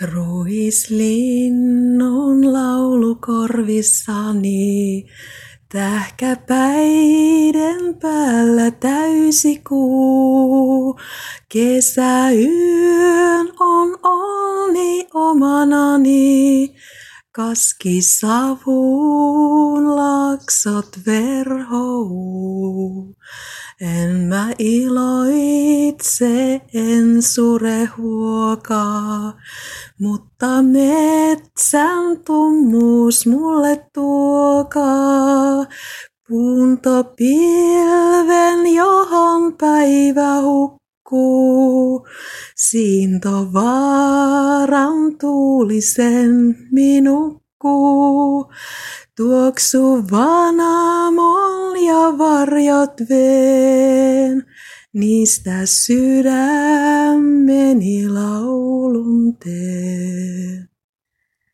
Ruislinnun laulu korvissani, tähkäpäiden päällä täysi kuu. Kesäyön on onni omanani, kaskisavun laksot verhou. En mä iloitse, en sure huokaa, mutta metsän tummuus mulle tuokaa. Punto pilven, johon päivä hukkuu, siinto vaaran tuulisen minukkuu. Tuoksu vanamol ja varjot veen, niistä sydämeni laulun teen.